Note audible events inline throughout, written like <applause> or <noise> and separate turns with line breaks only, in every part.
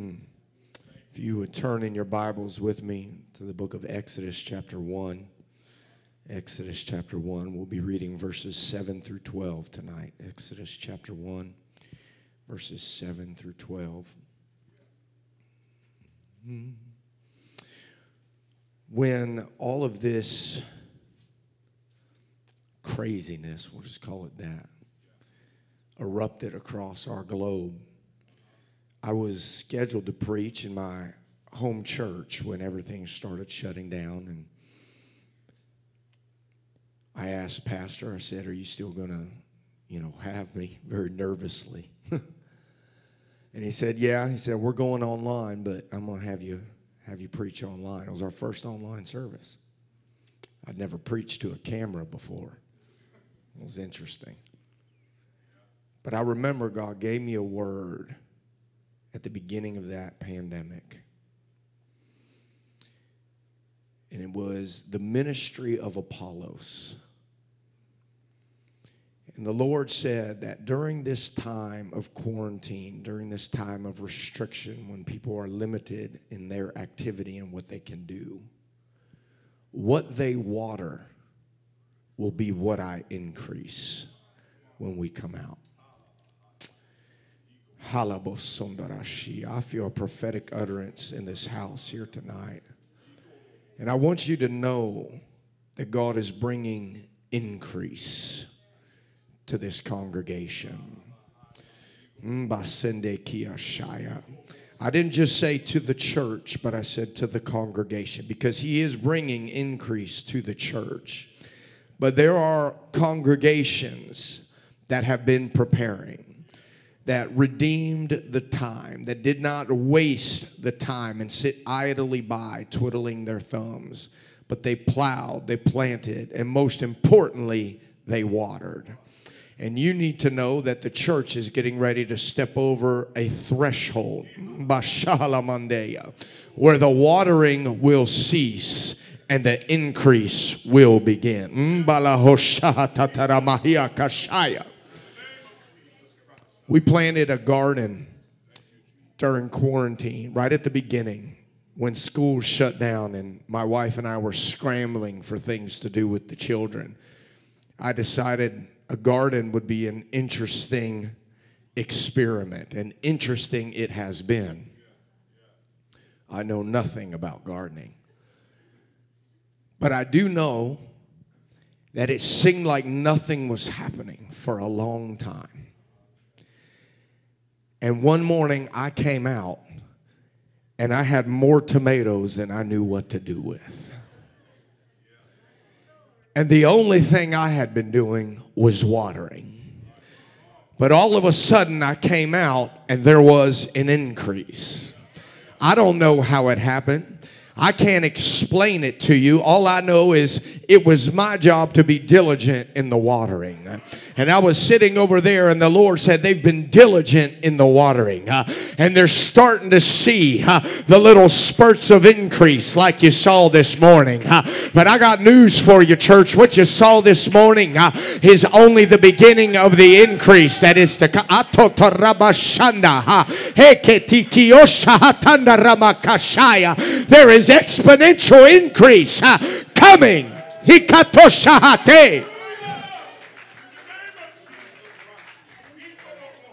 If you would turn in your Bibles with me to the book of Exodus, chapter 1. Exodus, chapter 1. We'll be reading verses 7 through 12 tonight. Exodus, chapter 1, verses 7 through 12. Hmm. When all of this craziness, we'll just call it that, erupted across our globe, I was scheduled to preach in my home church when everything started shutting down. And I asked Pastor, I said, Are you still going to, you know, have me? Very nervously. <laughs> and he said, Yeah. He said, We're going online, but I'm going to have you have you preach online. It was our first online service. I'd never preached to a camera before. It was interesting. But I remember God gave me a word at the beginning of that pandemic. And it was the ministry of Apollos. And the Lord said that during this time of quarantine, during this time of restriction, when people are limited in their activity and what they can do, what they water will be what I increase when we come out. I feel a prophetic utterance in this house here tonight. And I want you to know that God is bringing increase to this congregation. I didn't just say to the church, but I said to the congregation because He is bringing increase to the church. But there are congregations that have been preparing that redeemed the time, that did not waste the time and sit idly by twiddling their thumbs, but they plowed, they planted, and most importantly, they watered. And you need to know that the church is getting ready to step over a threshold, where the watering will cease and the increase will begin. Mm, We planted a garden during quarantine, right at the beginning when schools shut down, and my wife and I were scrambling for things to do with the children. I decided a garden would be an interesting experiment, and interesting it has been. I know nothing about gardening, but I do know that it seemed like nothing was happening for a long time. And one morning I came out and I had more tomatoes than I knew what to do with. And the only thing I had been doing was watering. But all of a sudden I came out and there was an increase. I don't know how it happened. I can't explain it to you. All I know is it was my job to be diligent in the watering. And I was sitting over there, and the Lord said, They've been diligent in the watering. Uh, and they're starting to see uh, the little spurts of increase like you saw this morning. Uh, but I got news for you, church. What you saw this morning is only the beginning of the increase that is to come. There is exponential increase uh, coming.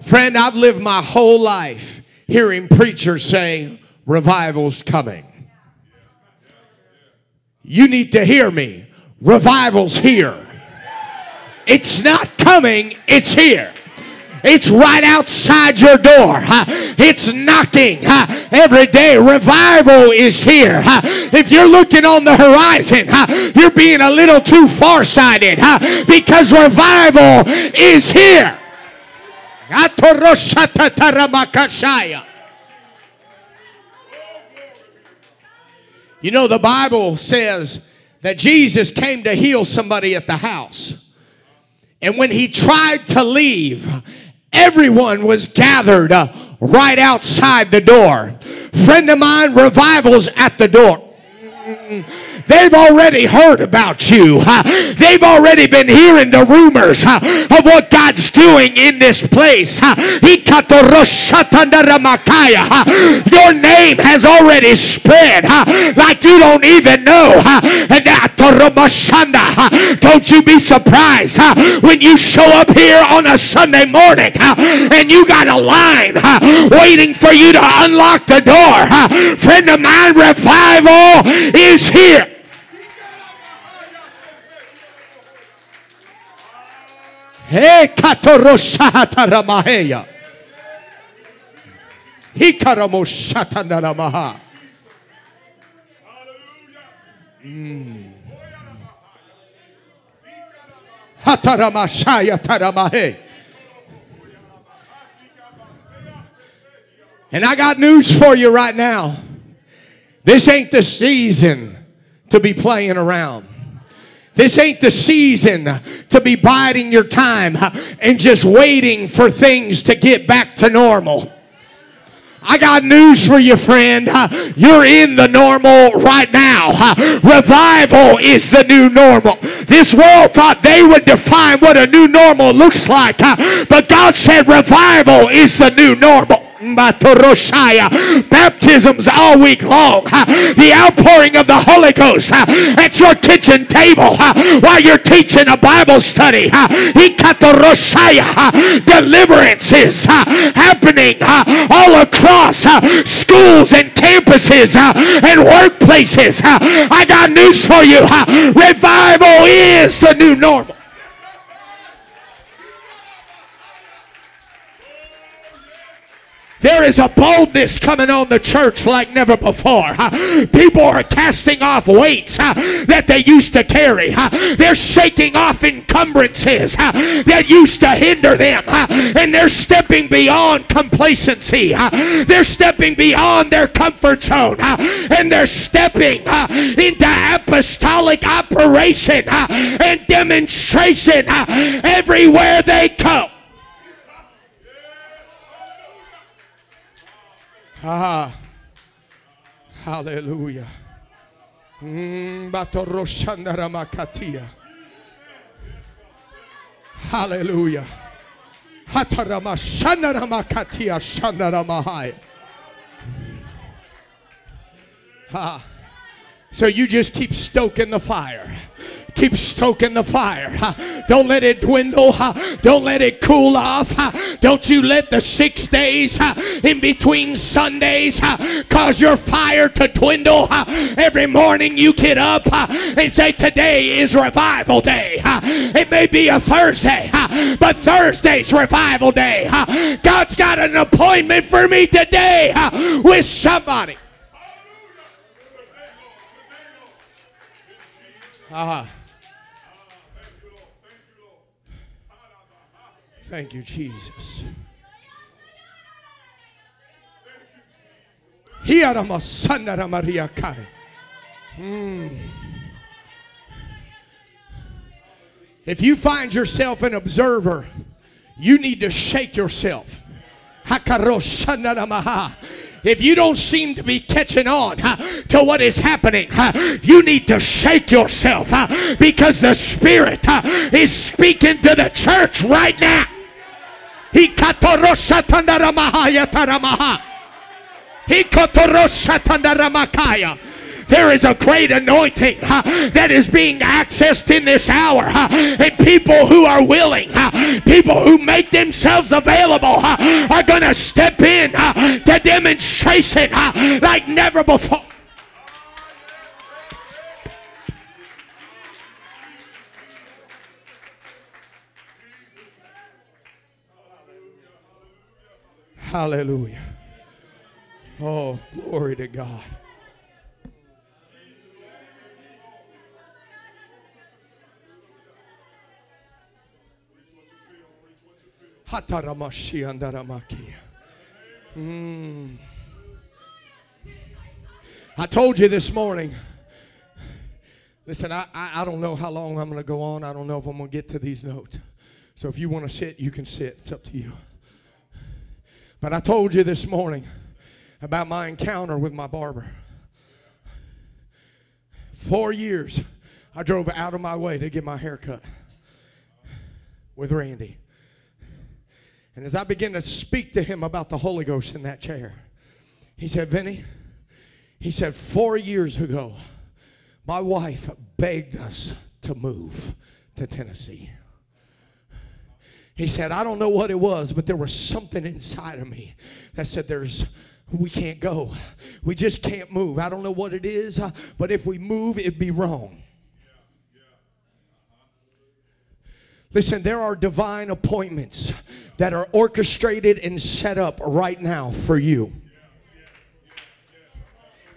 Friend, I've lived my whole life hearing preachers say, revival's coming. You need to hear me. Revival's here. It's not coming, it's here. It's right outside your door. It's knocking every day. Revival is here. If you're looking on the horizon, you're being a little too farsighted because revival is here. You know, the Bible says that Jesus came to heal somebody at the house. And when he tried to leave, everyone was gathered uh, right outside the door. Friend of mine, revival's at the door. They've already heard about you. They've already been hearing the rumors of what God's doing in this place. Your name has already spread like you don't even know. Don't you be surprised when you show up here on a Sunday morning and you got a line waiting for you to unlock the door. Friend of mine, revival is here. Mm. And I got news for you right now. This ain't the season to be playing around. This ain't the season to be biding your time and just waiting for things to get back to normal. I got news for you, friend. You're in the normal right now. Revival is the new normal. This world thought they would define what a new normal looks like, but God said revival is the new normal. Baptisms all week long. The outpouring of the Holy Ghost at your kitchen table while you're teaching a Bible study. Deliverances happening all across schools and campuses and workplaces. I got news for you. Revival is the new normal. There is a boldness coming on the church like never before. People are casting off weights that they used to carry. They're shaking off encumbrances that used to hinder them. And they're stepping beyond complacency. They're stepping beyond their comfort zone. And they're stepping into apostolic operation and demonstration everywhere they go. Ah, hallelujah. Mm, hallelujah. Hatarama Shanarama Katia Shanaramahai. Ah. So you just keep stoking the fire. Keep stoking the fire. Don't let it dwindle. Don't let it cool off. Don't you let the six days in between Sundays cause your fire to dwindle. Every morning you get up and say, Today is revival day. It may be a Thursday, but Thursday's revival day. God's got an appointment for me today with somebody. Uh-huh. Thank you, Jesus. Mm. If you find yourself an observer, you need to shake yourself. If you don't seem to be catching on to what is happening, you need to shake yourself because the Spirit is speaking to the church right now. There is a great anointing that is being accessed in this hour. And people who are willing, people who make themselves available, are going to step in to demonstration like never before. Hallelujah. Oh, glory to God. Mm. I told you this morning. Listen, I, I, I don't know how long I'm going to go on. I don't know if I'm going to get to these notes. So if you want to sit, you can sit. It's up to you. But I told you this morning about my encounter with my barber. Four years, I drove out of my way to get my hair cut with Randy. And as I began to speak to him about the Holy Ghost in that chair, he said, Vinny, he said, four years ago, my wife begged us to move to Tennessee. He said, I don't know what it was, but there was something inside of me that said, There's we can't go. We just can't move. I don't know what it is, uh, but if we move, it'd be wrong. Listen, there are divine appointments that are orchestrated and set up right now for you.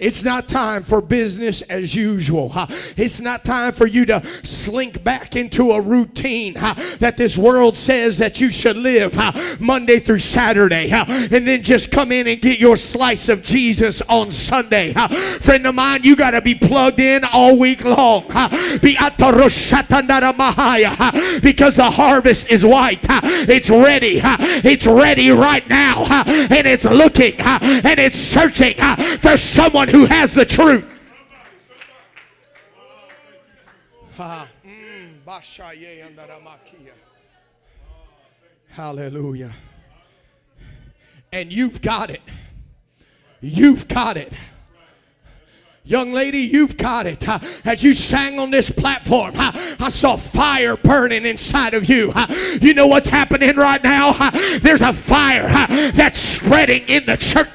It's not time for business as usual. It's not time for you to slink back into a routine that this world says that you should live Monday through Saturday and then just come in and get your slice of Jesus on Sunday. Friend of mine, you got to be plugged in all week long because the harvest is white. It's ready. It's ready right now. And it's looking and it's searching for someone who has the truth. <laughs> Mm, Hallelujah. And you've got it. You've got it. Young lady, you've got it. As you sang on this platform, I saw fire burning inside of you. You know what's happening right now? There's a fire that's spreading in the church.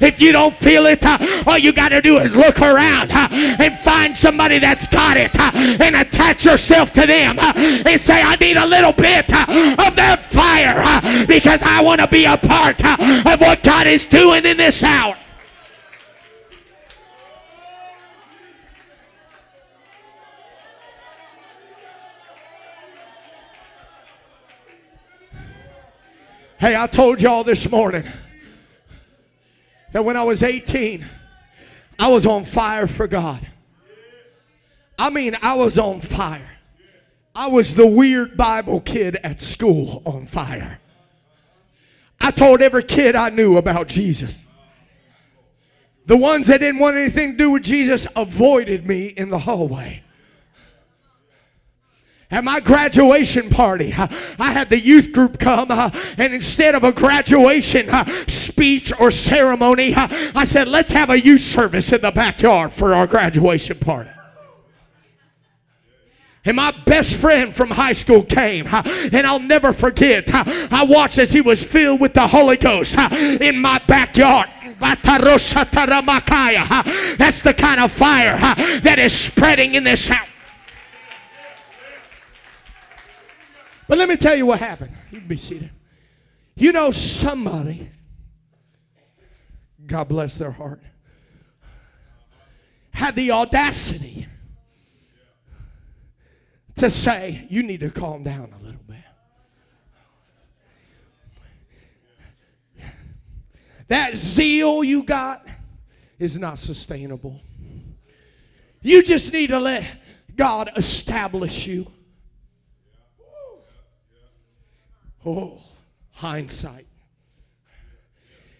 If you don't feel it, all you got to do is look around and find somebody that's got it and attach yourself to them and say, I need a little bit of that fire because I want to be a part of what God is doing in this hour. Hey, I told y'all this morning that when I was 18, I was on fire for God. I mean, I was on fire. I was the weird Bible kid at school on fire. I told every kid I knew about Jesus. The ones that didn't want anything to do with Jesus avoided me in the hallway. At my graduation party, I had the youth group come, uh, and instead of a graduation uh, speech or ceremony, uh, I said, let's have a youth service in the backyard for our graduation party. And my best friend from high school came, and I'll never forget. I watched as he was filled with the Holy Ghost in my backyard. That's the kind of fire that is spreading in this house. But let me tell you what happened. You can be seated. You know, somebody, God bless their heart, had the audacity to say, You need to calm down a little bit. That zeal you got is not sustainable. You just need to let God establish you. Oh, hindsight.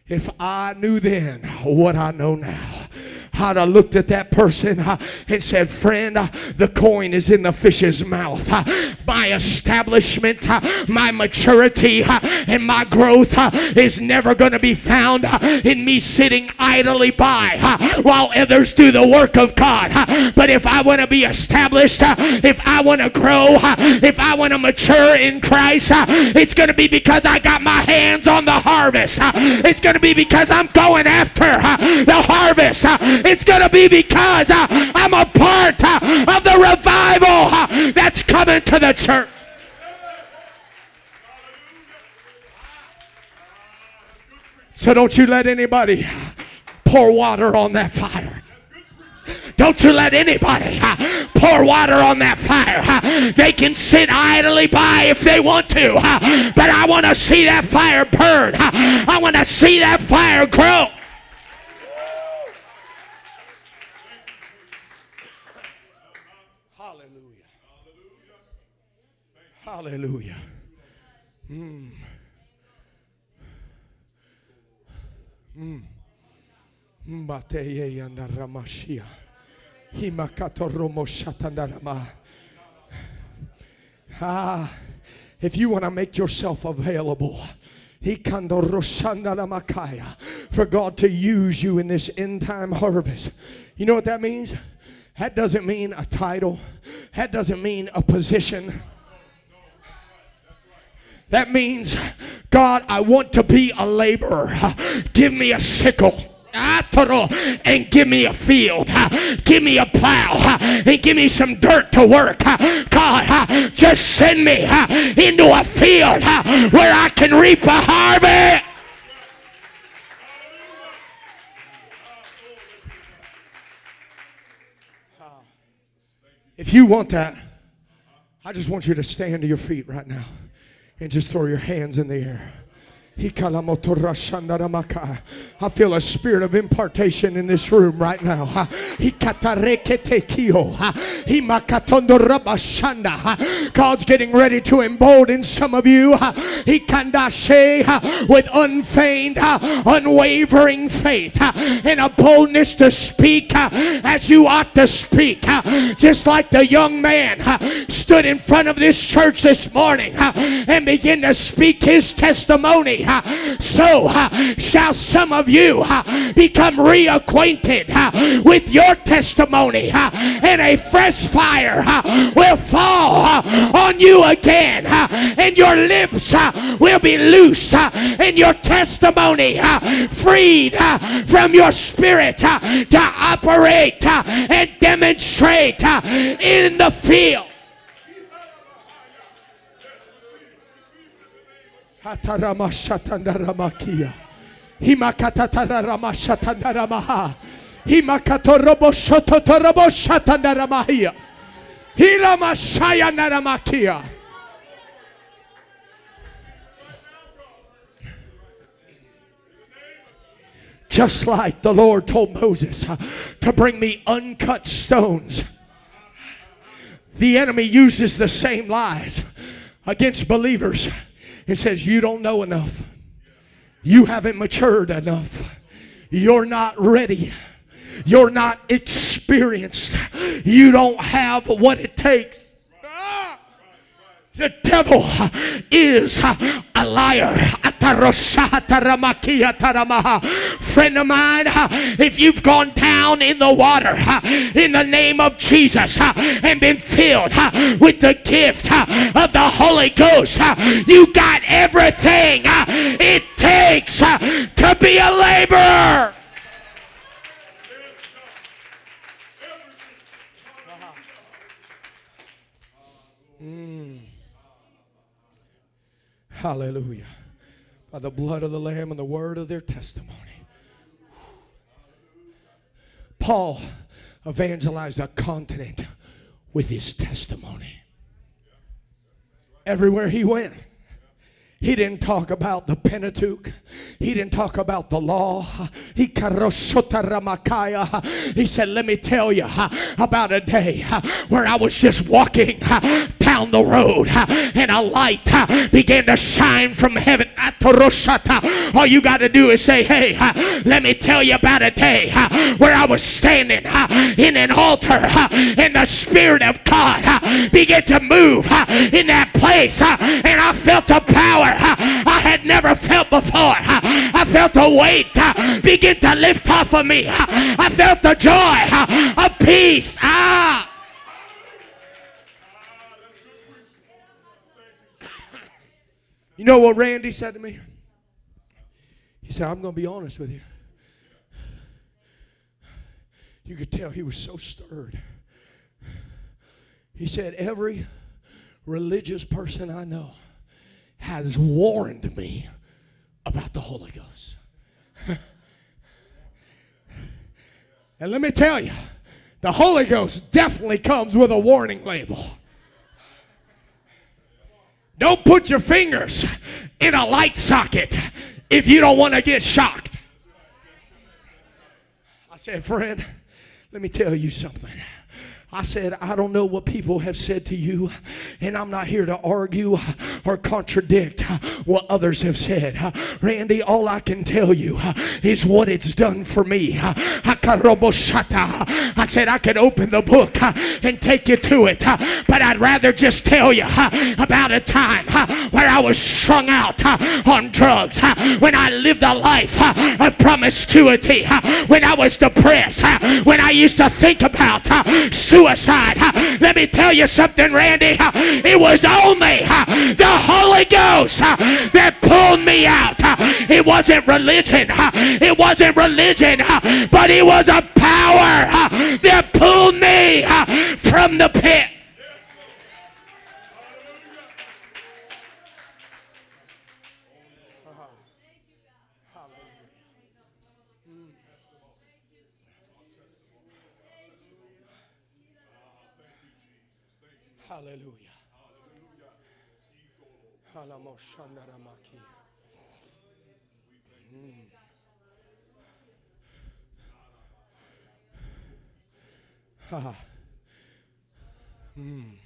If I knew then what I know now, I'd have looked at that person uh, and said, Friend, uh, the coin is in the fish's mouth. Uh, my establishment, my maturity, and my growth uh, is never going to be found uh, in me sitting idly by uh, while others do the work of God. But if I want to be established, if I want to grow, if I want to mature in Christ, it's going to be because I got my hands on the harvest. It's going to be because I'm going after the harvest. It's going to be because uh, I'm a part uh, of the revival uh, that's coming to the church. So don't you let anybody pour water on that fire. Don't you let anybody uh, pour water on that fire. Uh, they can sit idly by if they want to, uh, but I want to see that fire burn. I want to see that fire grow. Hallelujah. Mm. Ah, if you want to make yourself available, for God to use you in this end time harvest, you know what that means? That doesn't mean a title, that doesn't mean a position. That means, God, I want to be a laborer. Give me a sickle and give me a field. Give me a plow and give me some dirt to work. God, just send me into a field where I can reap a harvest. If you want that, I just want you to stand to your feet right now and just throw your hands in the air. I feel a spirit of impartation in this room right now. God's getting ready to embolden some of you. With unfeigned, unwavering faith and a boldness to speak as you ought to speak. Just like the young man stood in front of this church this morning and began to speak his testimony so shall some of you become reacquainted with your testimony, and a fresh fire will fall on you again, and your lips will be loosed, and your testimony freed from your spirit to operate and demonstrate in the field. Ataramashatandaramakia. Hilamashayanaramakia. Just like the Lord told Moses to bring me uncut stones. The enemy uses the same lies against believers it says, You don't know enough. You haven't matured enough. You're not ready. You're not experienced. You don't have what it takes. The devil is a liar. Friend of mine, if you've gone down in the water in the name of Jesus and been filled with the gift of the Holy Ghost, you got everything it takes to be a laborer. Mm. Hallelujah. By the blood of the Lamb and the word of their testimony. Paul evangelized a continent with his testimony. Everywhere he went. He didn't talk about the Pentateuch. He didn't talk about the law. He said, Let me tell you about a day where I was just walking down the road and a light began to shine from heaven. All you got to do is say, Hey, let me tell you about a day where I was standing uh, in an altar uh, and the Spirit of God began to move in that place and I felt the power I had never felt before. I felt the weight begin to lift off of me. I felt the joy of peace. Ah. You know what Randy said to me? He said, I'm going to be honest with you. You could tell he was so stirred. He said, Every religious person I know has warned me about the Holy Ghost. <laughs> and let me tell you, the Holy Ghost definitely comes with a warning label. Don't put your fingers in a light socket if you don't want to get shocked. I said, friend, let me tell you something. I said, I don't know what people have said to you, and I'm not here to argue or contradict what others have said. Randy, all I can tell you is what it's done for me. I said, I could open the book and take you to it, but I'd rather just tell you about a time where I was strung out on drugs, when I lived a life of promiscuity, when I was depressed, when I used to think about suicide. Let me tell you something, Randy. It was only uh, the Holy Ghost uh, that pulled me out. Uh, it wasn't religion. It wasn't religion, but it was a power that pulled me from the pit. Hallelujah. Mm.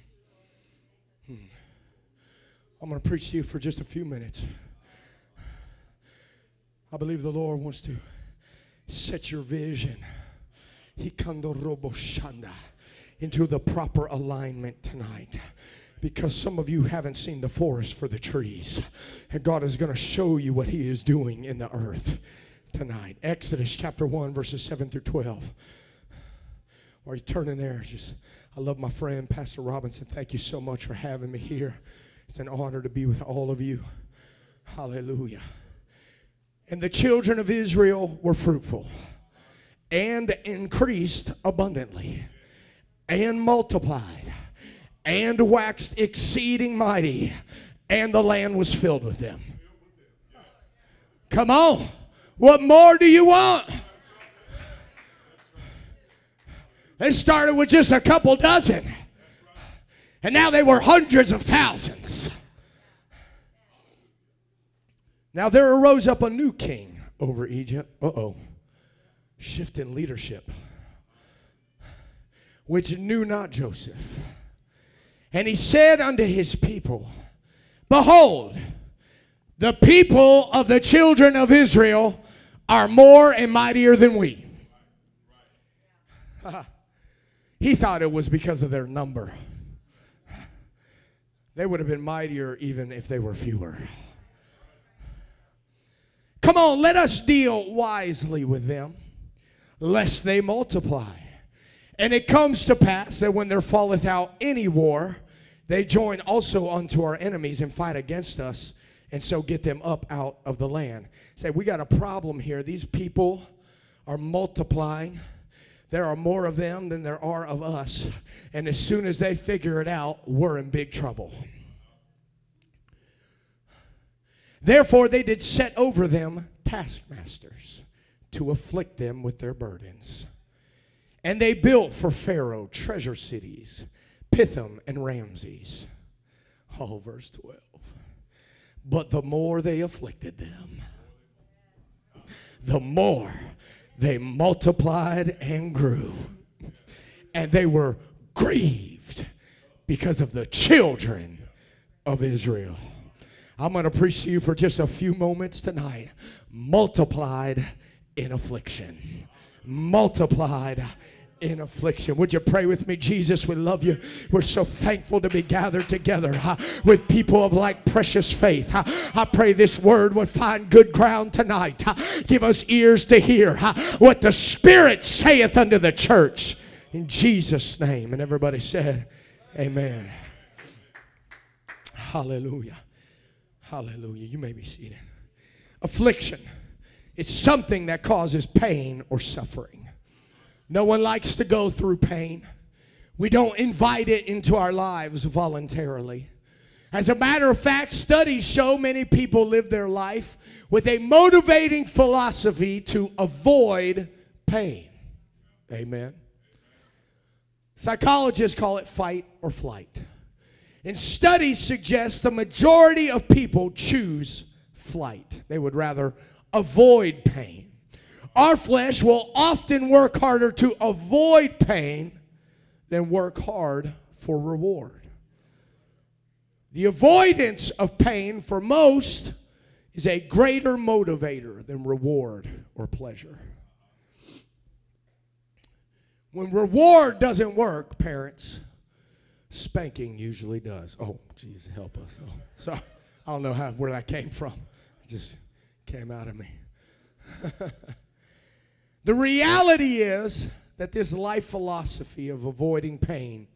Mm. I'm going to preach to you for just a few minutes. I believe the Lord wants to set your vision. Hikando robo shanda into the proper alignment tonight because some of you haven't seen the forest for the trees. And God is going to show you what He is doing in the earth tonight. Exodus chapter 1, verses 7 through 12. While you're turning there, just I love my friend, Pastor Robinson. Thank you so much for having me here. It's an honor to be with all of you. Hallelujah. And the children of Israel were fruitful and increased abundantly and multiplied and waxed exceeding mighty, and the land was filled with them. Come on. What more do you want? They started with just a couple dozen, and now they were hundreds of thousands. Now there arose up a new king over Egypt. Uh oh. Shift in leadership which knew not Joseph. And he said unto his people, Behold, the people of the children of Israel are more and mightier than we. <laughs> he thought it was because of their number. They would have been mightier even if they were fewer. Come on, let us deal wisely with them, lest they multiply. And it comes to pass that when there falleth out any war, they join also unto our enemies and fight against us, and so get them up out of the land. Say, we got a problem here. These people are multiplying. There are more of them than there are of us. And as soon as they figure it out, we're in big trouble. Therefore, they did set over them taskmasters to afflict them with their burdens. And they built for Pharaoh treasure cities, Pithom and Ramses. Oh, verse 12. But the more they afflicted them, the more they multiplied and grew. And they were grieved because of the children of Israel. I'm going to preach to you for just a few moments tonight. Multiplied in affliction. Multiplied in affliction. Would you pray with me? Jesus, we love you. We're so thankful to be gathered together uh, with people of like precious faith. Uh, I pray this word would find good ground tonight. Uh, give us ears to hear what the Spirit saith unto the church. In Jesus' name. And everybody said, Amen. Hallelujah. Hallelujah. You may be seated. Affliction. It's something that causes pain or suffering. No one likes to go through pain. We don't invite it into our lives voluntarily. As a matter of fact, studies show many people live their life with a motivating philosophy to avoid pain. Amen. Psychologists call it fight or flight. And studies suggest the majority of people choose flight. They would rather avoid pain. Our flesh will often work harder to avoid pain than work hard for reward. The avoidance of pain for most is a greater motivator than reward or pleasure. When reward doesn't work, parents, spanking usually does. Oh, Jesus, help us. Oh, sorry. I don't know how, where that came from. It just came out of me. <laughs> the reality is that this life philosophy of avoiding pain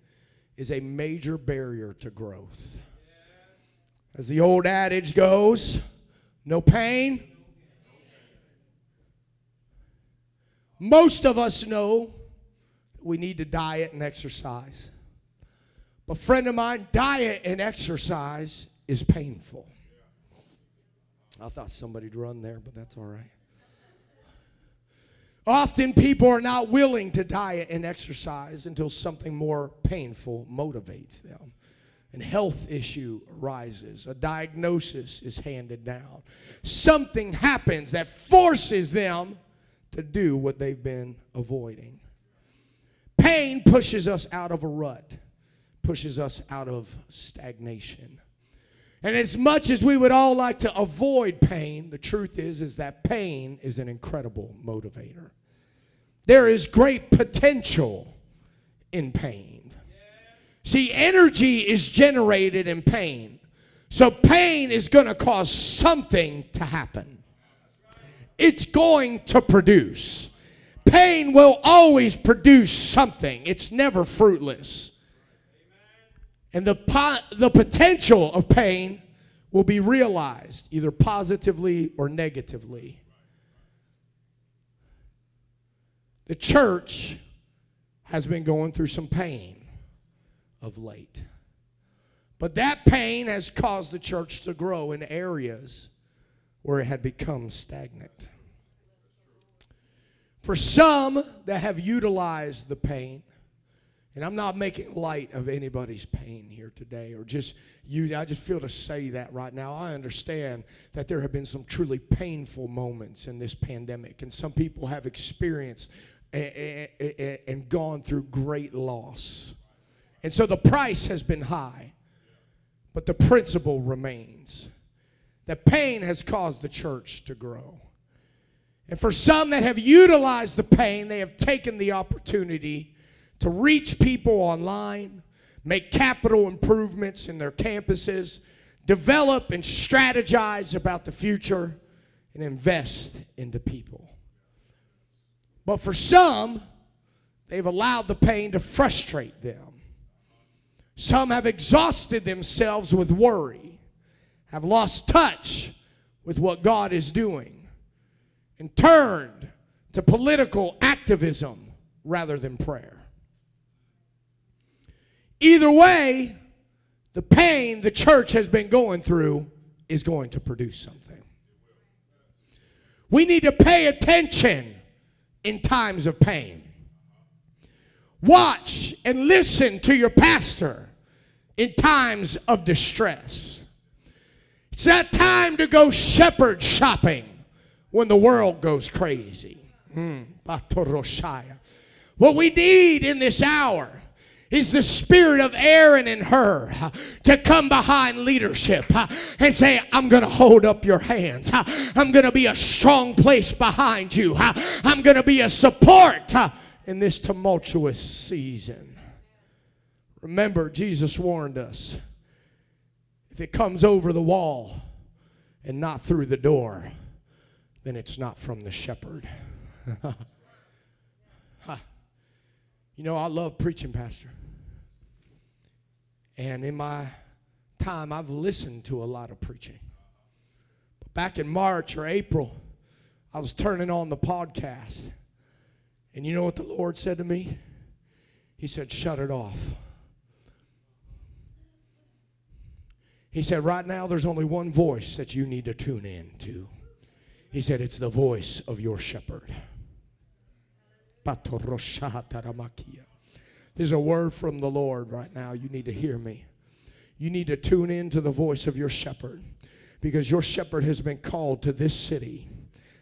is a major barrier to growth. As the old adage goes, no pain. Most of us know we need to diet and exercise. But, friend of mine, diet and exercise is painful. I thought somebody'd run there, but that's all right. Often people are not willing to diet and exercise until something more painful motivates them. An health issue arises, a diagnosis is handed down. Something happens that forces them to do what they've been avoiding. Pain pushes us out of a rut, pushes us out of stagnation. And as much as we would all like to avoid pain, the truth is is that pain is an incredible motivator. There is great potential in pain. See, energy is generated in pain. So pain is going to cause something to happen. It's going to produce. Pain will always produce something. It's never fruitless. And the, po- the potential of pain will be realized either positively or negatively. The church has been going through some pain of late. But that pain has caused the church to grow in areas where it had become stagnant. For some that have utilized the pain, and I'm not making light of anybody's pain here today or just you. I just feel to say that right now. I understand that there have been some truly painful moments in this pandemic, and some people have experienced and gone through great loss. And so the price has been high, but the principle remains. That pain has caused the church to grow. And for some that have utilized the pain, they have taken the opportunity to reach people online, make capital improvements in their campuses, develop and strategize about the future, and invest into people. But for some, they've allowed the pain to frustrate them. Some have exhausted themselves with worry, have lost touch with what God is doing, and turned to political activism rather than prayer. Either way, the pain the church has been going through is going to produce something. We need to pay attention in times of pain. Watch and listen to your pastor in times of distress. It's that time to go shepherd shopping when the world goes crazy. Mm, what we need in this hour is the spirit of Aaron and Hur to come behind leadership and say, I'm going to hold up your hands. I'm going to be a strong place behind you. I'm going to be a support in this tumultuous season. Remember, Jesus warned us if it comes over the wall and not through the door, then it's not from the shepherd. <laughs> You know, I love preaching, Pastor. And in my time, I've listened to a lot of preaching. But back in March or April, I was turning on the podcast. And you know what the Lord said to me? He said, Shut it off. He said, Right now, there's only one voice that you need to tune in to. He said, It's the voice of your shepherd. There's a word from the Lord right now. You need to hear me. You need to tune in to the voice of your shepherd because your shepherd has been called to this city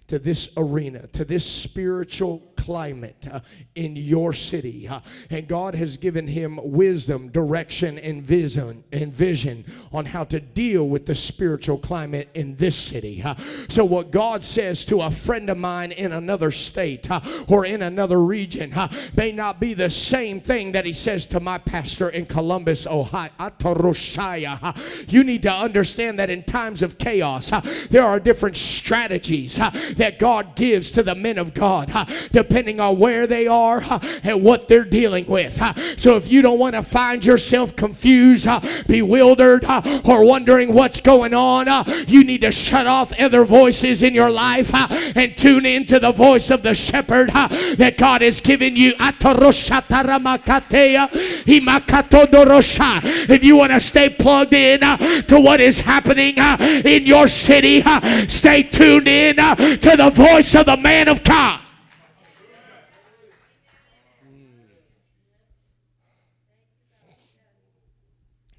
to this arena, to this spiritual climate uh, in your city. Uh, and God has given him wisdom, direction, and vision, and vision on how to deal with the spiritual climate in this city. Uh, so, what God says to a friend of mine in another state uh, or in another region uh, may not be the same thing that he says to my pastor in Columbus, Ohio. Uh, you need to understand that in times of chaos, there are different strategies that God gives to the men of God, depending on where they are and what they're dealing with. So if you don't want to find yourself confused, bewildered, or wondering what's going on, you need to shut off other voices in your life and tune into the voice of the shepherd that God has given you. If you want to stay plugged in to what is happening in your city, stay tuned in to the voice of the man of God.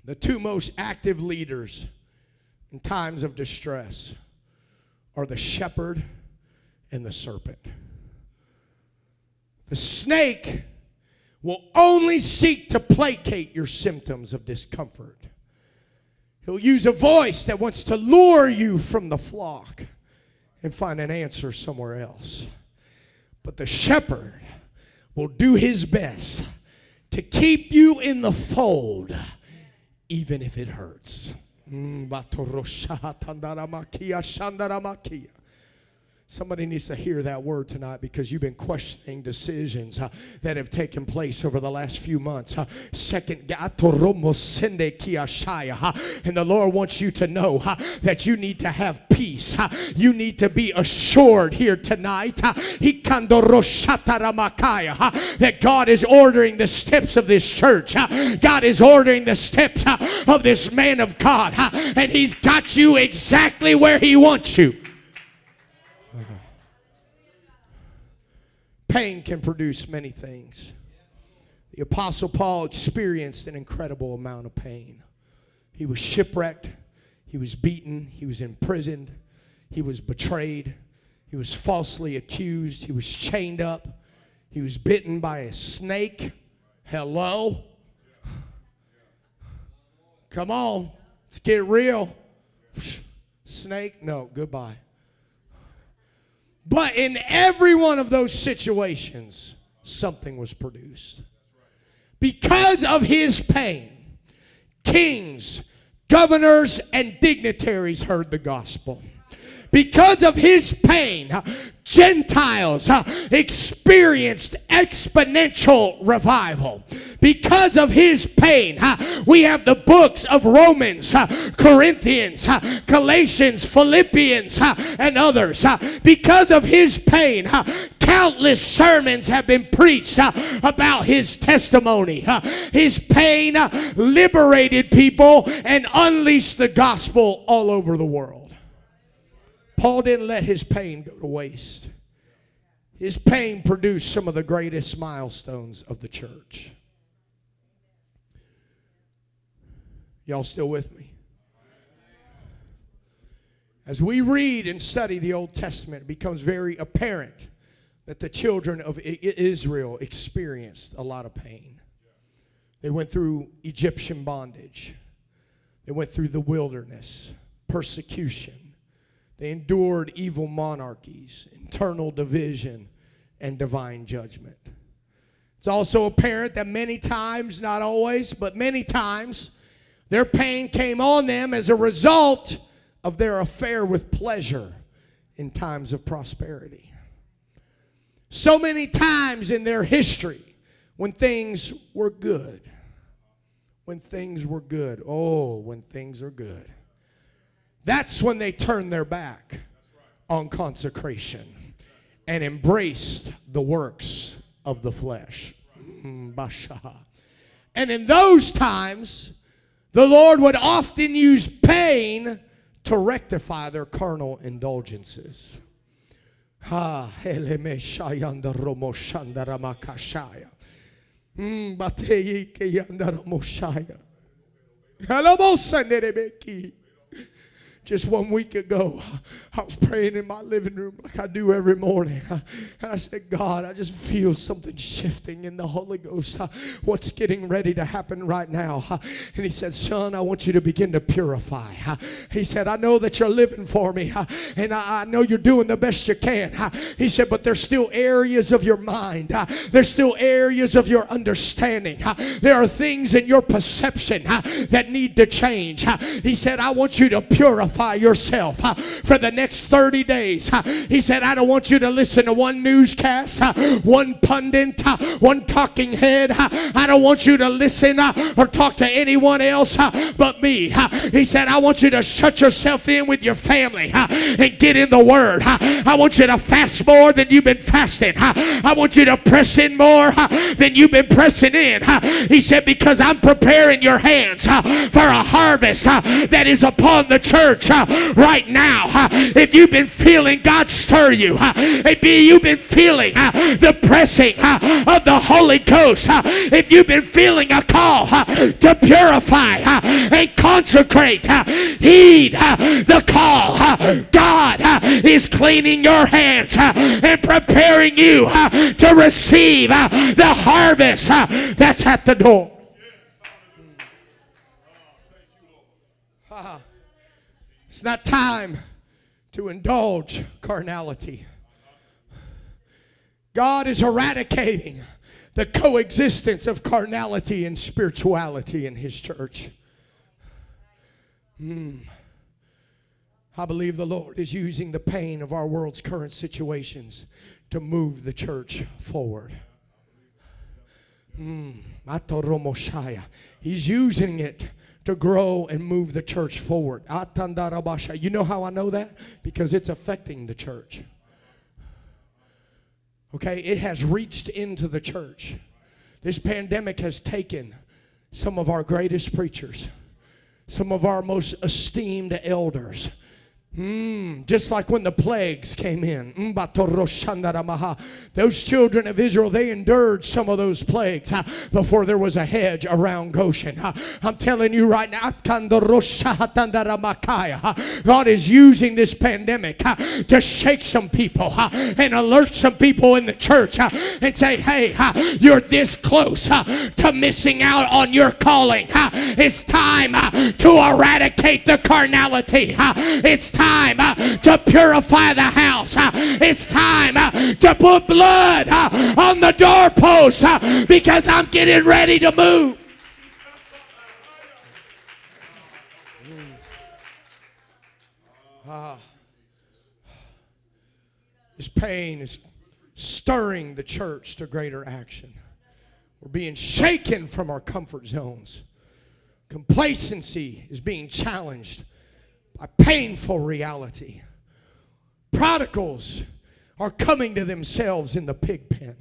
The two most active leaders in times of distress are the shepherd and the serpent. The snake will only seek to placate your symptoms of discomfort. He'll use a voice that wants to lure you from the flock and find an answer somewhere else. But the shepherd will do his best to keep you in the fold, even if it hurts. Mm, Somebody needs to hear that word tonight because you've been questioning decisions uh, that have taken place over the last few months. Uh, second, and the Lord wants you to know uh, that you need to have peace. You need to be assured here tonight that God is ordering the steps of this church. God is ordering the steps of this man of God, and He's got you exactly where He wants you. Pain can produce many things. The Apostle Paul experienced an incredible amount of pain. He was shipwrecked, he was beaten, he was imprisoned, he was betrayed, he was falsely accused, he was chained up, he was bitten by a snake. Hello? Come on, let's get real. Snake? No, goodbye. But in every one of those situations, something was produced. Because of his pain, kings, governors, and dignitaries heard the gospel. Because of his pain, Gentiles experienced exponential revival. Because of his pain, we have the books of Romans, Corinthians, Galatians, Philippians, and others. Because of his pain, countless sermons have been preached about his testimony. His pain liberated people and unleashed the gospel all over the world. Paul didn't let his pain go to waste. His pain produced some of the greatest milestones of the church. Y'all still with me? As we read and study the Old Testament, it becomes very apparent that the children of Israel experienced a lot of pain. They went through Egyptian bondage, they went through the wilderness, persecution, they endured evil monarchies, internal division, and divine judgment. It's also apparent that many times, not always, but many times, their pain came on them as a result of their affair with pleasure in times of prosperity. So many times in their history, when things were good, when things were good, oh, when things are good that's when they turned their back on consecration and embraced the works of the flesh. Mm, and in those times, the Lord would often use pain to rectify their carnal indulgences. Ha, mm, Just one week ago, I was praying in my living room like I do every morning. And I said, God, I just feel something shifting in the Holy Ghost. What's getting ready to happen right now? And he said, Son, I want you to begin to purify. He said, I know that you're living for me, and I know you're doing the best you can. He said, but there's still areas of your mind, there's still areas of your understanding. There are things in your perception that need to change. He said, I want you to purify yourself for the next 30 days. He said, I don't want you to listen to one newscast, one pundit, one talking head. I don't want you to listen or talk to anyone else but me. He said, I want you to shut yourself in with your family and get in the Word. I want you to fast more than you've been fasting. I want you to press in more than you've been pressing in. He said, because I'm preparing your hands for a harvest that is upon the church church uh, right now, uh, if you've been feeling God stir you, uh, if you've been feeling uh, the pressing uh, of the Holy Ghost, uh, if you've been feeling a call to purify and consecrate, heed the call. God is cleaning your hands and preparing you to receive the harvest that's at the door. <laughs> It's not time to indulge carnality. God is eradicating the coexistence of carnality and spirituality in His church. Mm. I believe the Lord is using the pain of our world's current situations to move the church forward. Mm. He's using it to grow and move the church forward. You know how I know that? Because it's affecting the church. Okay, it has reached into the church. This pandemic has taken some of our greatest preachers, some of our most esteemed elders Mm, just like when the plagues came in. Mm, those children of Israel, they endured some of those plagues before there was a hedge around Goshen. I'm telling you right now, God is using this pandemic to shake some people and alert some people in the church and say, hey, you're this close to missing out on your calling. It's time to eradicate the carnality. It's time time uh, to purify the house. Uh, it's time uh, to put blood on the doorpost because I'm getting ready to move. Uh, this pain is stirring the church to greater action. We're being shaken from our comfort zones. Complacency is being challenged a painful reality. Prodigals are coming to themselves in the pig pen.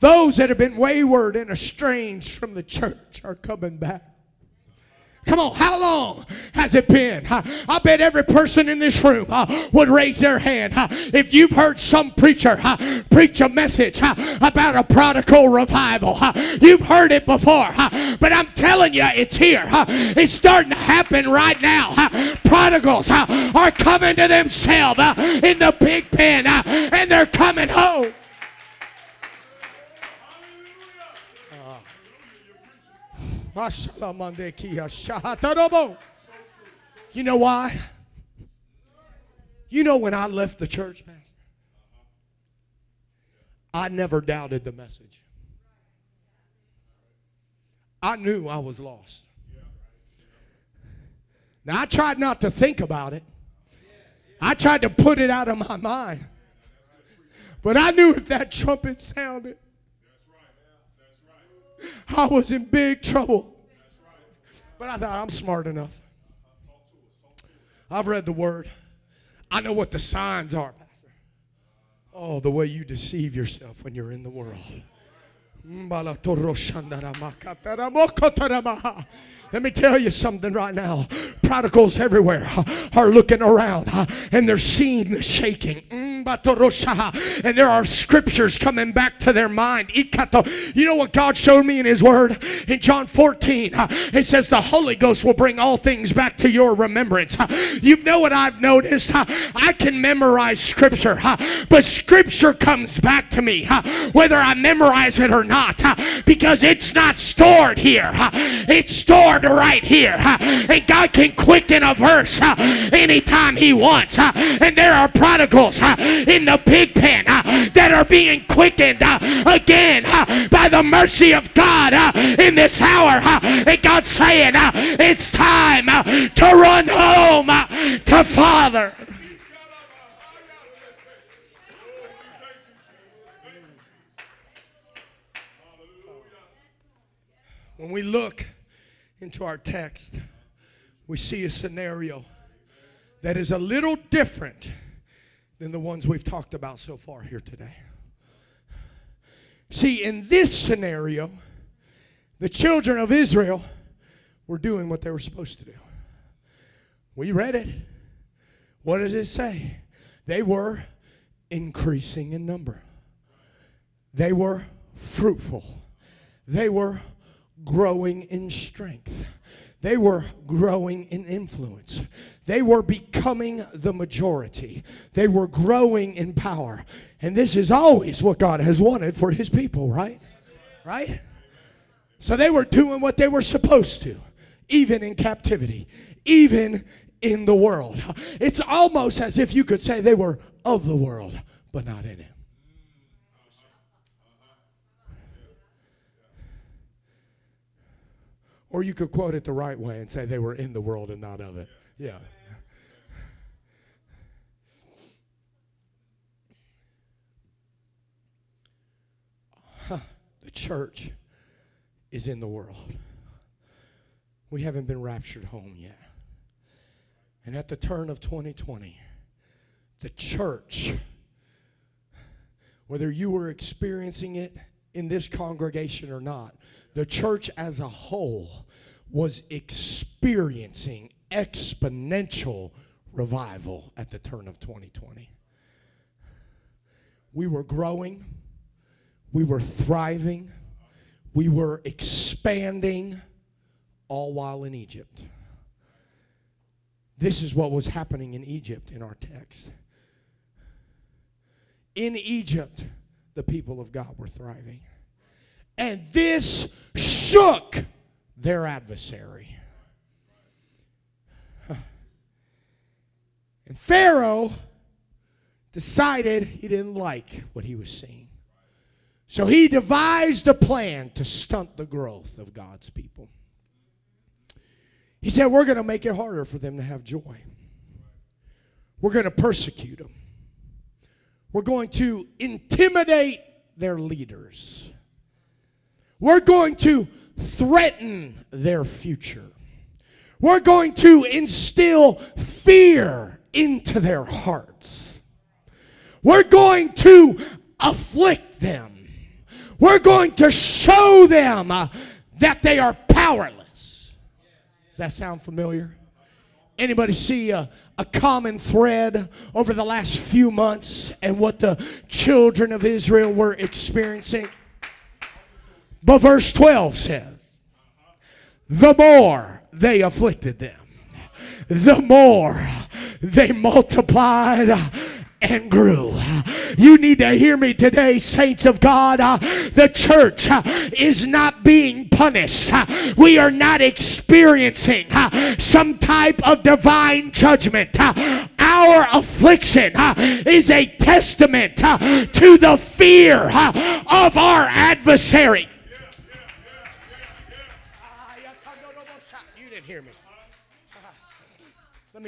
Those that have been wayward and estranged from the church are coming back. Come on, how long has it been? I bet every person in this room would raise their hand if you've heard some preacher preach a message about a prodigal revival. You've heard it before, but I'm telling you, it's here. It's starting to happen right now. Prodigals are coming to themselves in the big pen and they're coming home. You know why? You know when I left the church, Pastor? I never doubted the message. I knew I was lost. Now, I tried not to think about it. I tried to put it out of my mind. But I knew if that trumpet sounded, I was in big trouble. But I thought, I'm smart enough. I've read the word. I know what the signs are. Oh, the way you deceive yourself when you're in the world. Let me tell you something right now. Prodigals everywhere are looking around and they're seeing the shaking. And there are scriptures coming back to their mind. You know what God showed me in His Word? In John 14, uh, it says, The Holy Ghost will bring all things back to your remembrance. Uh, you know what I've noticed? Uh, I can memorize scripture, but scripture comes back to me whether I memorize it or not because it's not stored here. It's stored right here. And God can quicken a verse anytime He wants. And there are prodigals in the pig pen uh, that are being quickened uh, again uh, by the mercy of God in this hour. And God's saying, it's time to run home to Father. When we look into our text, we see a scenario that is a little different than the ones we've talked about so far here today. See, in this scenario, the children of Israel were doing what they were supposed to do. We read it. What does it say? They were increasing in number, they were fruitful, they were growing in strength. They were growing in influence. They were becoming the majority. They were growing in power. And this is always what God has wanted for his people, right? Right? So they were doing what they were supposed to, even in captivity, even in the world. It's almost as if you could say they were of the world, but not in it. Or you could quote it the right way and say they were in the world and not of it. Yeah. the church is in the world. We haven't been raptured home yet. And at the turn of 2020, the church, whether you were experiencing it in this congregation or not, the church as a whole was experiencing exponential revival at the turn of 2020. We were growing, we were thriving, we were expanding, all while in Egypt. This is what was happening in Egypt in our text. In Egypt, the people of God were thriving. And this shook their adversary. And Pharaoh decided he didn't like what he was seeing. So he devised a plan to stunt the growth of God's people. He said, We're going to make it harder for them to have joy. We're going to persecute them. We're going to intimidate their leaders. We're going to threaten their future. We're going to instill fear into their hearts. We're going to afflict them. We're going to show them uh, that they are powerless. Does that sound familiar? Anybody see a, a common thread over the last few months and what the children of Israel were experiencing? But verse 12 says, the more they afflicted them, the more they multiplied and grew. You need to hear me today, saints of God. Uh, the church uh, is not being punished. Uh, we are not experiencing some type of divine judgment. Our affliction is a testament to the fear of our adversary.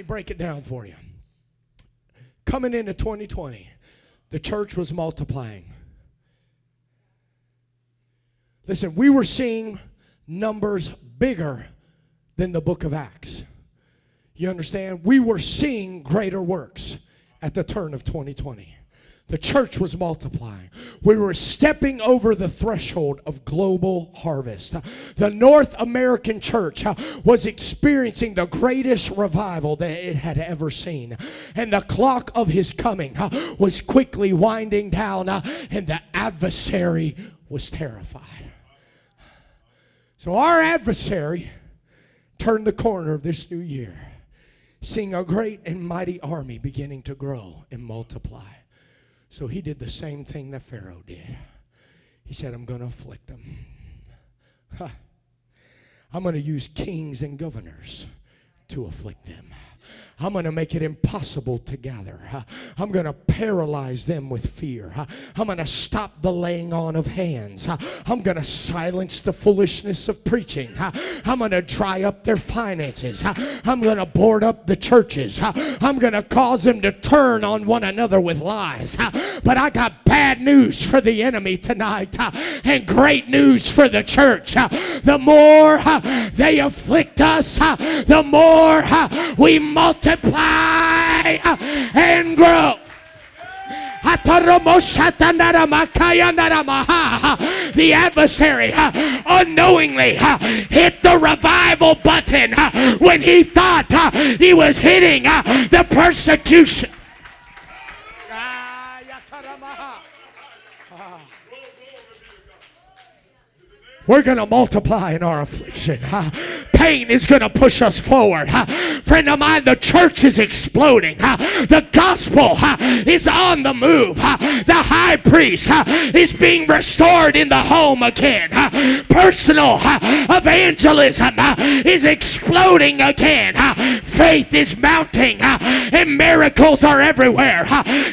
Break it down for you. Coming into 2020, the church was multiplying. Listen, we were seeing numbers bigger than the book of Acts. You understand? We were seeing greater works at the turn of 2020. The church was multiplying. We were stepping over the threshold of global harvest. The North American church uh, was experiencing the greatest revival that it had ever seen. And the clock of his coming uh, was quickly winding down, uh, and the adversary was terrified. So, our adversary turned the corner of this new year, seeing a great and mighty army beginning to grow and multiply. So he did the same thing that Pharaoh did. He said, I'm going to afflict them. Huh. I'm going to use kings and governors to afflict them. I'm going to make it impossible to gather. I'm going to paralyze them with fear. I'm going to stop the laying on of hands. I'm going to silence the foolishness of preaching. I'm going to dry up their finances. I'm going to board up the churches. I'm going to cause them to turn on one another with lies. But I got bad news for the enemy tonight and great news for the church. The more they afflict us, the more we multiply multiply and grow. The adversary unknowingly hit the revival button when he thought he was hitting the persecution. We're going to multiply in our affliction. Pain is going to push us forward. Friend of mine, the church is exploding. The gospel is on the move. The high priest is being restored in the home again. Personal evangelism is exploding again. Faith is mounting and miracles are everywhere.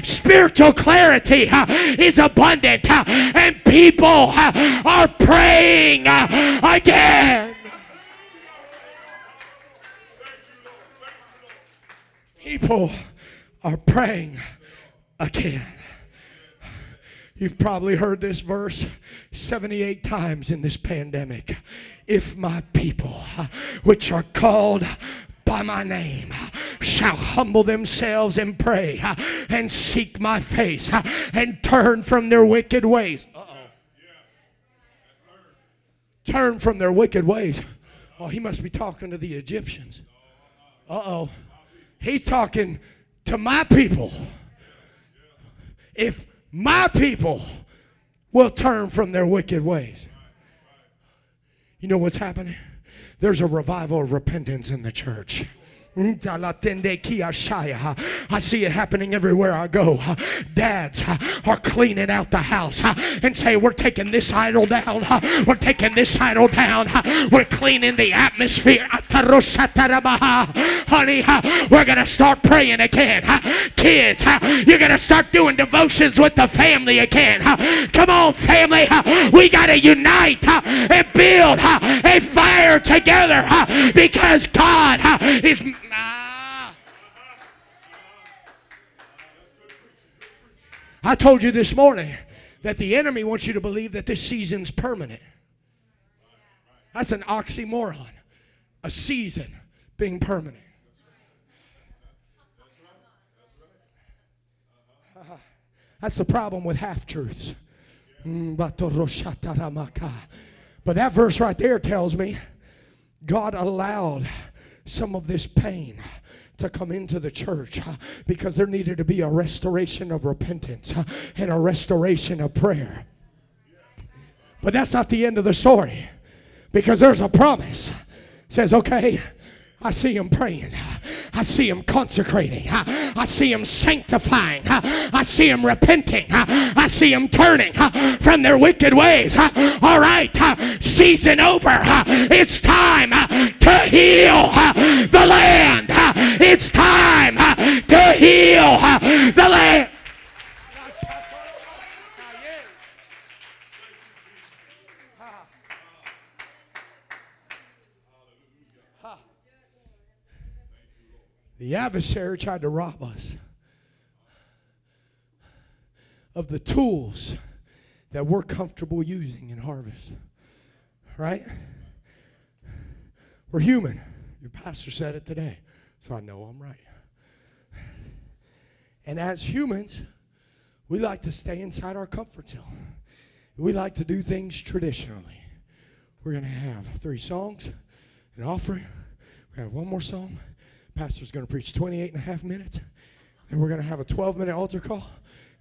Spiritual clarity is abundant and people are praying again. People are praying again. You've probably heard this verse 78 times in this pandemic. If my people, uh, which are called by my name uh, shall humble themselves and pray uh, and seek my face and turn from their wicked ways. Turn from their wicked ways. Oh, he must be talking to the Egyptians. Uh oh. He's talking to my people. If my people will turn from their wicked ways. You know what's happening? There's a revival of repentance in the church. I see it happening everywhere I go. Dads are cleaning out the house and say, We're taking this idol down. We're taking this idol down. We're cleaning the atmosphere. Honey, we're going to start praying again. Kids, you're going to start doing devotions with the family again. Come on, family. We got to unite and build a fire together because God is I told you this morning that the enemy wants you to believe that this season's permanent. That's an oxymoron. A season being permanent. That's the problem with half truths. Mm, but that verse right there tells me God allowed some of this pain to come into the church because there needed to be a restoration of repentance and a restoration of prayer. But that's not the end of the story because there's a promise. It says, okay, I see him praying. I see him consecrating. I see him sanctifying. I see him repenting. I see him turning from their wicked ways. All right, season over. It's time to heal the land. It's time to heal the land. The adversary tried to rob us of the tools that we're comfortable using in harvest. Right? We're human. Your pastor said it today, so I know I'm right. And as humans, We like to stay inside our comfort zone. We like to do things traditionally. We're going to have three songs, an offering. We have one more song. Pastor's going to preach 28 and a half minutes. And we're going to have a 12 minute altar call.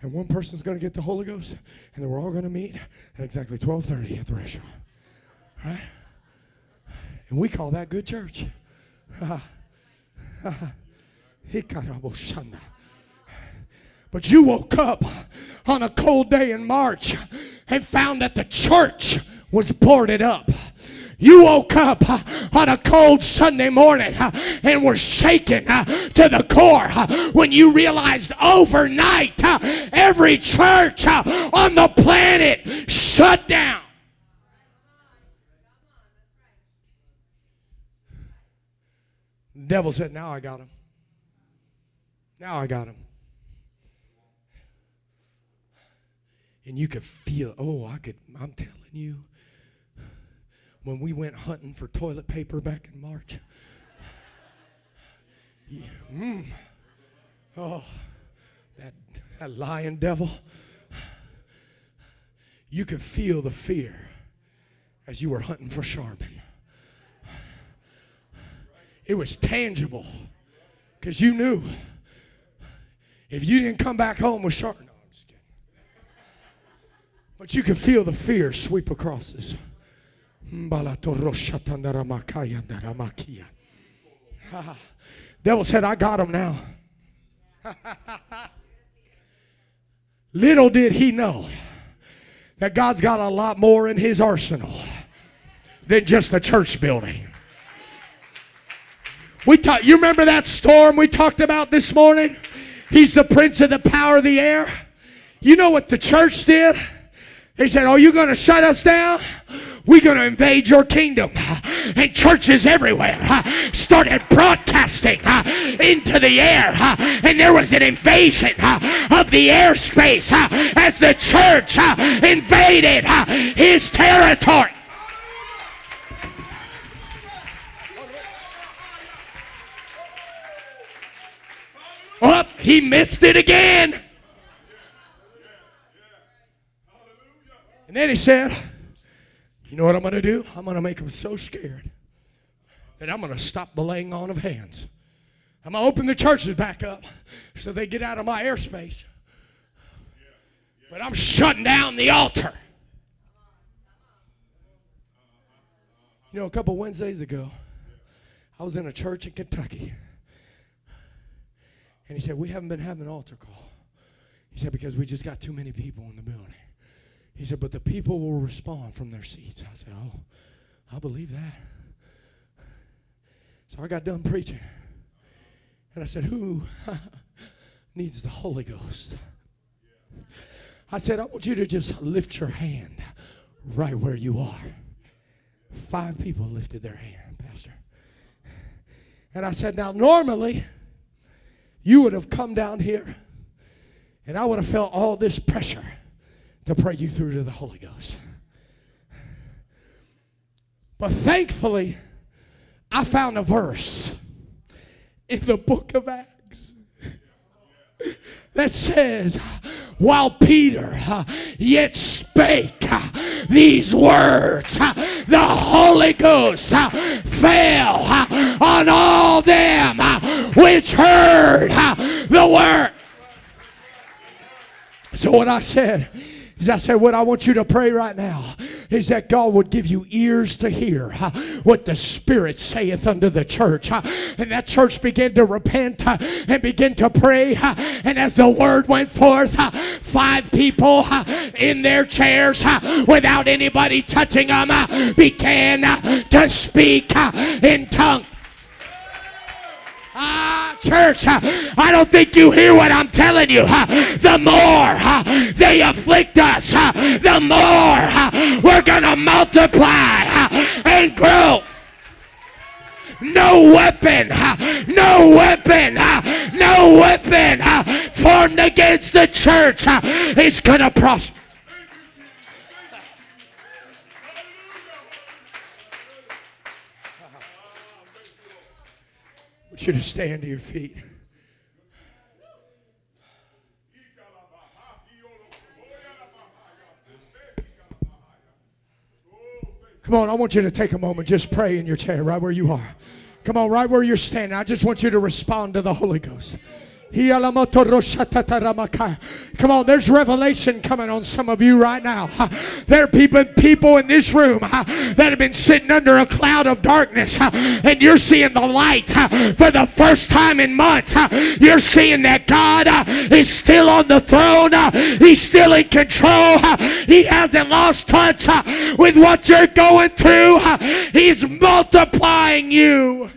And one person's going to get the Holy Ghost. And then we're all going to meet at exactly 1230 at the restaurant. All right? And we call that good church. <laughs> But you woke up on a cold day in March and found that the church was boarded up. You woke up uh, on a cold Sunday morning uh, and were shaken uh, to the core when you realized overnight every church on the planet shut down. The devil said, Now I got him. Now I got him. And you could feel, oh, I could, I'm telling you, when we went hunting for toilet paper back in March. Yeah, mm, oh, that, that lying devil. You could feel the fear as you were hunting for Charmin. It was tangible because you knew if you didn't come back home with Charmin. No, I'm just kidding. But you could feel the fear sweep across this. Devil said, I got him now. <laughs> Little did he know that God's got a lot more in his arsenal than just a church building. We talk, you remember that storm we talked about this morning? He's the prince of the power of the air. You know what the church did? They said, Are you going to shut us down? We're going to invade your kingdom. And churches everywhere started broadcasting into the air. And there was an invasion of the airspace as the church invaded his territory. Up, oh, he missed it again. And then he said, You know what I'm going to do? I'm going to make them so scared that I'm going to stop the laying on of hands. I'm going to open the churches back up so they get out of my airspace. But I'm shutting down the altar. You know, a couple Wednesdays ago, I was in a church in Kentucky. And he said, We haven't been having an altar call. He said, Because we just got too many people in the building. He said, But the people will respond from their seats. I said, Oh, I believe that. So I got done preaching. And I said, Who <laughs> needs the Holy Ghost? I said, I want you to just lift your hand right where you are. Five people lifted their hand, Pastor. And I said, Now, normally, you would have come down here and I would have felt all this pressure to pray you through to the Holy Ghost. But thankfully, I found a verse in the book of Acts that says, while Peter uh, yet spake uh, these words, uh, the Holy Ghost fell on all them which heard the word. So, what I said is, I said, What I want you to pray right now is that God would give you ears to hear what the Spirit saith unto the church. And that church began to repent and begin to pray. and as the word went forth, five people in their chairs without anybody touching them began to speak in tongues. Ah, church, I don't think you hear what I'm telling you. The more they afflict us, the more we're going to multiply and grow. No weapon, no weapon, no weapon formed against the church is going to prosper. you to stand to your feet.
Come on, I want you to take a moment. Just pray in your chair right where you are. Come on, right where you're standing. I just want you to respond to the Holy Ghost. Come on, there's revelation coming on some of you right now. There are people, people in this room that have been sitting under a cloud of darkness, and you're seeing the light for the first time in months. You're seeing that God uh, is still on the throne, uh, He's still in control, He hasn't lost touch with what you're going through, He's multiplying you.